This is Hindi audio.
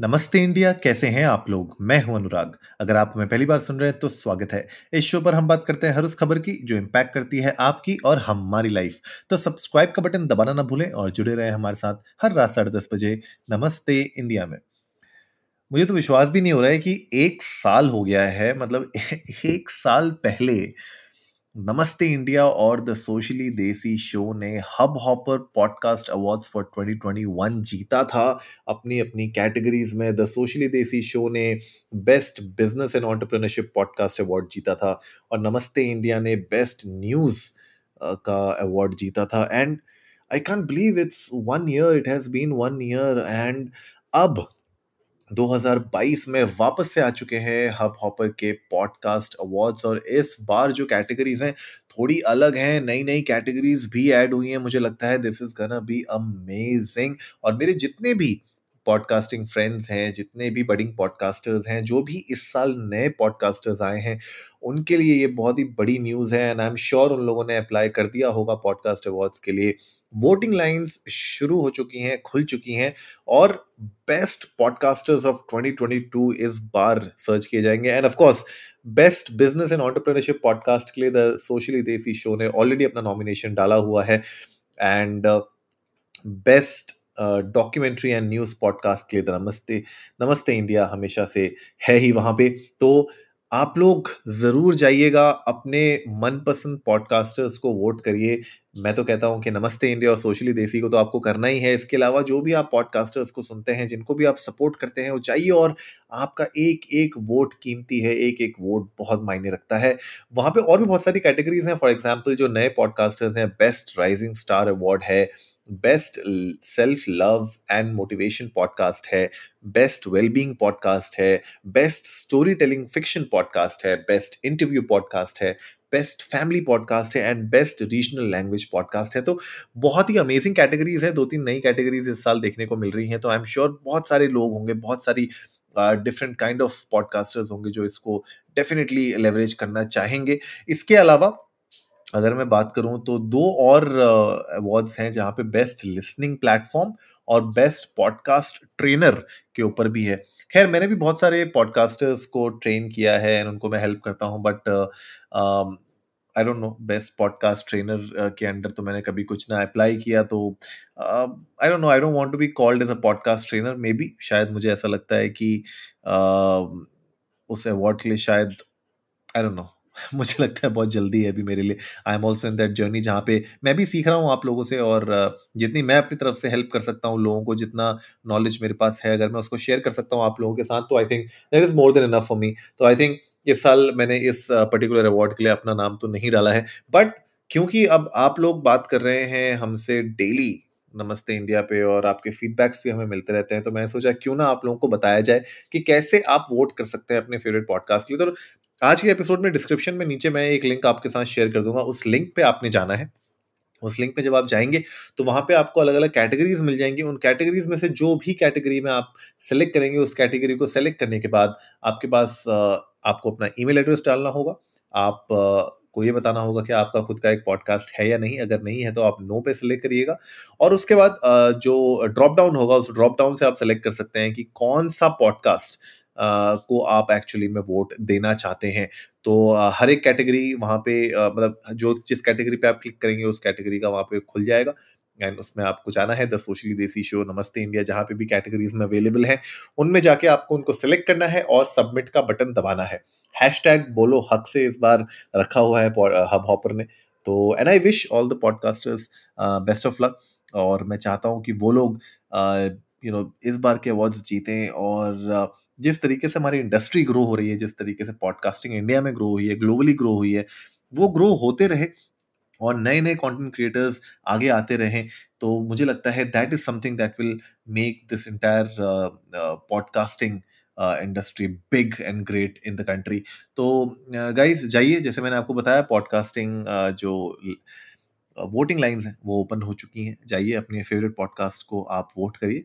नमस्ते इंडिया, कैसे हैं आप लोग? मैं हूँ अनुराग। अगर आप हमें पहली बार सुन रहे हैं तो स्वागत है। इस शो पर हम बात करते हैं हर उस खबर की जो इम्पैक्ट करती है आपकी और हमारी लाइफ तो सब्सक्राइब का बटन दबाना ना भूलें और जुड़े रहें हमारे साथ हर रात साढ़े दस बजे नमस्ते इंडिया में। मुझे तो विश्वास भी नहीं हो रहा है कि एक साल हो गया है मतलब एक साल पहले नमस्ते इंडिया और द सोशली देसी शो ने Hubhopper podcast awards for 2021 जीता था। अपनी अपनी कैटेगरीज में द सोशली देसी शो ने best business and entrepreneurship podcast award जीता था और नमस्ते इंडिया ने बेस्ट न्यूज़ का अवार्ड जीता था। And I can't believe it's one year, it has been one year, and अब 2022 में वापस से आ चुके हैं हब हॉपर के पॉडकास्ट अवार्ड्स और इस बार जो कैटेगरीज हैं, थोड़ी अलग हैं नई नई कैटेगरीज भी ऐड हुई हैं। मुझे लगता है this is gonna be amazing और मेरे जितने भी पॉडकास्टिंग फ्रेंड्स हैं, जितने भी बडिंग पॉडकास्टर्स हैं, जो भी इस साल नए पॉडकास्टर्स आए हैं, उनके लिए ये बहुत ही बड़ी न्यूज़ है एंड आई एम श्योर उन लोगों ने अप्लाई कर दिया होगा पॉडकास्ट अवार्ड्स के लिए। वोटिंग लाइंस शुरू हो चुकी हैं, खुल चुकी हैं और बेस्ट पॉडकास्टर्स ऑफ़ 2022 इस बार सर्च किए जाएँगे। And of course best business and entrepreneurship podcast के लिए द सोशली देसी शो ने ऑलरेडी अपना नॉमिनेशन डाला हुआ है। And best documentary and news podcast के लिए नमस्ते नमस्ते इंडिया हमेशा से है ही वहाँ पे। तो आप लोग ज़रूर जाइएगा, अपने मनपसंद पॉडकास्टर्स को वोट करिए। मैं तो कहता हूँ कि नमस्ते इंडिया और सोशली देसी को तो आपको करना ही है। इसके अलावा जो भी आप पॉडकास्टर्स को सुनते हैं, जिनको भी आप सपोर्ट करते हैं, वो चाहिए और आपका एक एक वोट कीमती है एक एक वोट बहुत मायने रखता है। वहाँ पे और भी बहुत सारी कैटेगरीज हैं। फॉर एग्ज़ाम्पल जो नए पॉडकास्टर्स हैं बेस्ट राइजिंग स्टार अवार्ड है best self love and motivation podcast है बेस्ट वेलबींग पॉडकास्ट है best story telling fiction podcast है बेस्ट इंटरव्यू पॉडकास्ट है। बेस्ट फैमिली पॉडकास्ट है and best regional language podcast है। तो बहुत ही अमेजिंग कैटेगरीज है। दो तीन नई कैटेगरीज इस साल देखने को मिल रही हैं। तो आई एम श्योर बहुत सारे लोग होंगे, बहुत सारी डिफरेंट काइंड ऑफ़ पॉडकास्टर्स होंगे जो इसको डेफिनेटली लेवरेज करना चाहेंगे। इसके अलावा अगर मैं बात करूँ तो दो और अवार्ड्स हैं जहाँ पे बेस्ट लिसनिंग प्लेटफॉर्म और बेस्ट पॉडकास्ट ट्रेनर के ऊपर भी है। खैर मैंने भी बहुत सारे पॉडकास्टर्स को ट्रेन किया है एंड उनको मैं हेल्प करता हूँ but I don't know best podcast trainer के अंडर तो मैंने कभी कुछ ना अप्लाई किया तो I don't know I don't want to be called as a podcast trainer maybe शायद मुझे ऐसा लगता है कि uh, उस अवार्ड के लिए शायद आई डोंट नो मुझे लगता है बहुत जल्दी है अभी मेरे लिए। I am also in that journey जहाँ पे मैं भी सीख रहा हूँ आप लोगों से और जितनी मैं अपनी तरफ़ से हेल्प कर सकता हूँ लोगों को, जितना नॉलेज मेरे पास है, अगर मैं उसको शेयर कर सकता हूँ आप लोगों के साथ तो I think that is more than enough for me तो आई थिंक इस साल मैंने इस पर्टिकुलर अवार्ड के लिए अपना नाम तो नहीं डाला है। बट क्योंकि अब आप लोग बात कर रहे हैं हमसे डेली नमस्ते इंडिया पे और आपके फीडबैक्स भी हमें मिलते रहते हैं तो मैंने सोचा क्यों ना आप लोगों को बताया जाए कि कैसे आप वोट कर सकते हैं अपने फेवरेट पॉडकास्ट के लिए। तो आज के एपिसोड में डिस्क्रिप्शन में नीचे मैं एक लिंक आपके साथ शेयर कर दूँगा। उस लिंक पे आपने जाना है। उस लिंक पे जब आप जाएँगे तो वहाँ पे आपको अलग अलग कैटेगरीज मिल जाएँगी। उन कैटेगरीज में से जो भी कैटेगरी में आप सेलेक्ट करेंगे, उस कैटेगरी को सेलेक्ट करने के बाद आपके पास आपको अपना ईमेल एड्रेस डालना होगा। आप को ये बताना होगा कि आपका खुद का एक पॉडकास्ट है या नहीं। अगर नहीं है तो आप नो पे सिलेक्ट करिएगा। और उसके बाद जो ड्रॉप डाउन होगा, उस ड्रॉप डाउन से आप सेलेक्ट कर सकते हैं कि कौन सा पॉडकास्ट को आप एक्चुअली में वोट देना चाहते हैं। तो हर एक कैटेगरी वहाँ पे मतलब जो जिस कैटेगरी पे आप क्लिक करेंगे, उस कैटेगरी का वहाँ पे खुल जाएगा। एंड उसमें आपको जाना है the socially desi show, Namaste India, जहाँ पे भी कैटेगरीज में अवेलेबल है। उनमें जाके आपको उनको सिलेक्ट करना है और सबमिट का बटन दबाना है। हैश बोलो हक से इस बार रखा हुआ है हब हॉपर ने। तो and I wish all the podcasters best of luck और मैं चाहता हूँ कि वो लोग यू नो इस बार के अवार्ड्स जीते और जिस तरीके से हमारी इंडस्ट्री ग्रो हो रही है जिस तरीके से पॉडकास्टिंग इंडिया में ग्रो हुई है ग्लोबली ग्रो हुई है वो ग्रो होते रहे और नए नए कंटेंट क्रिएटर्स आगे आते रहें तो मुझे लगता है that is something that will make this entire podcasting industry big and great in the country तो गाइज़ जाइए जैसे मैंने आपको बताया पॉडकास्टिंग uh, जो वोटिंग लाइंस हैं वो ओपन हो चुकी हैं। जाइए अपने फेवरेट पॉडकास्ट को आप वोट करिए।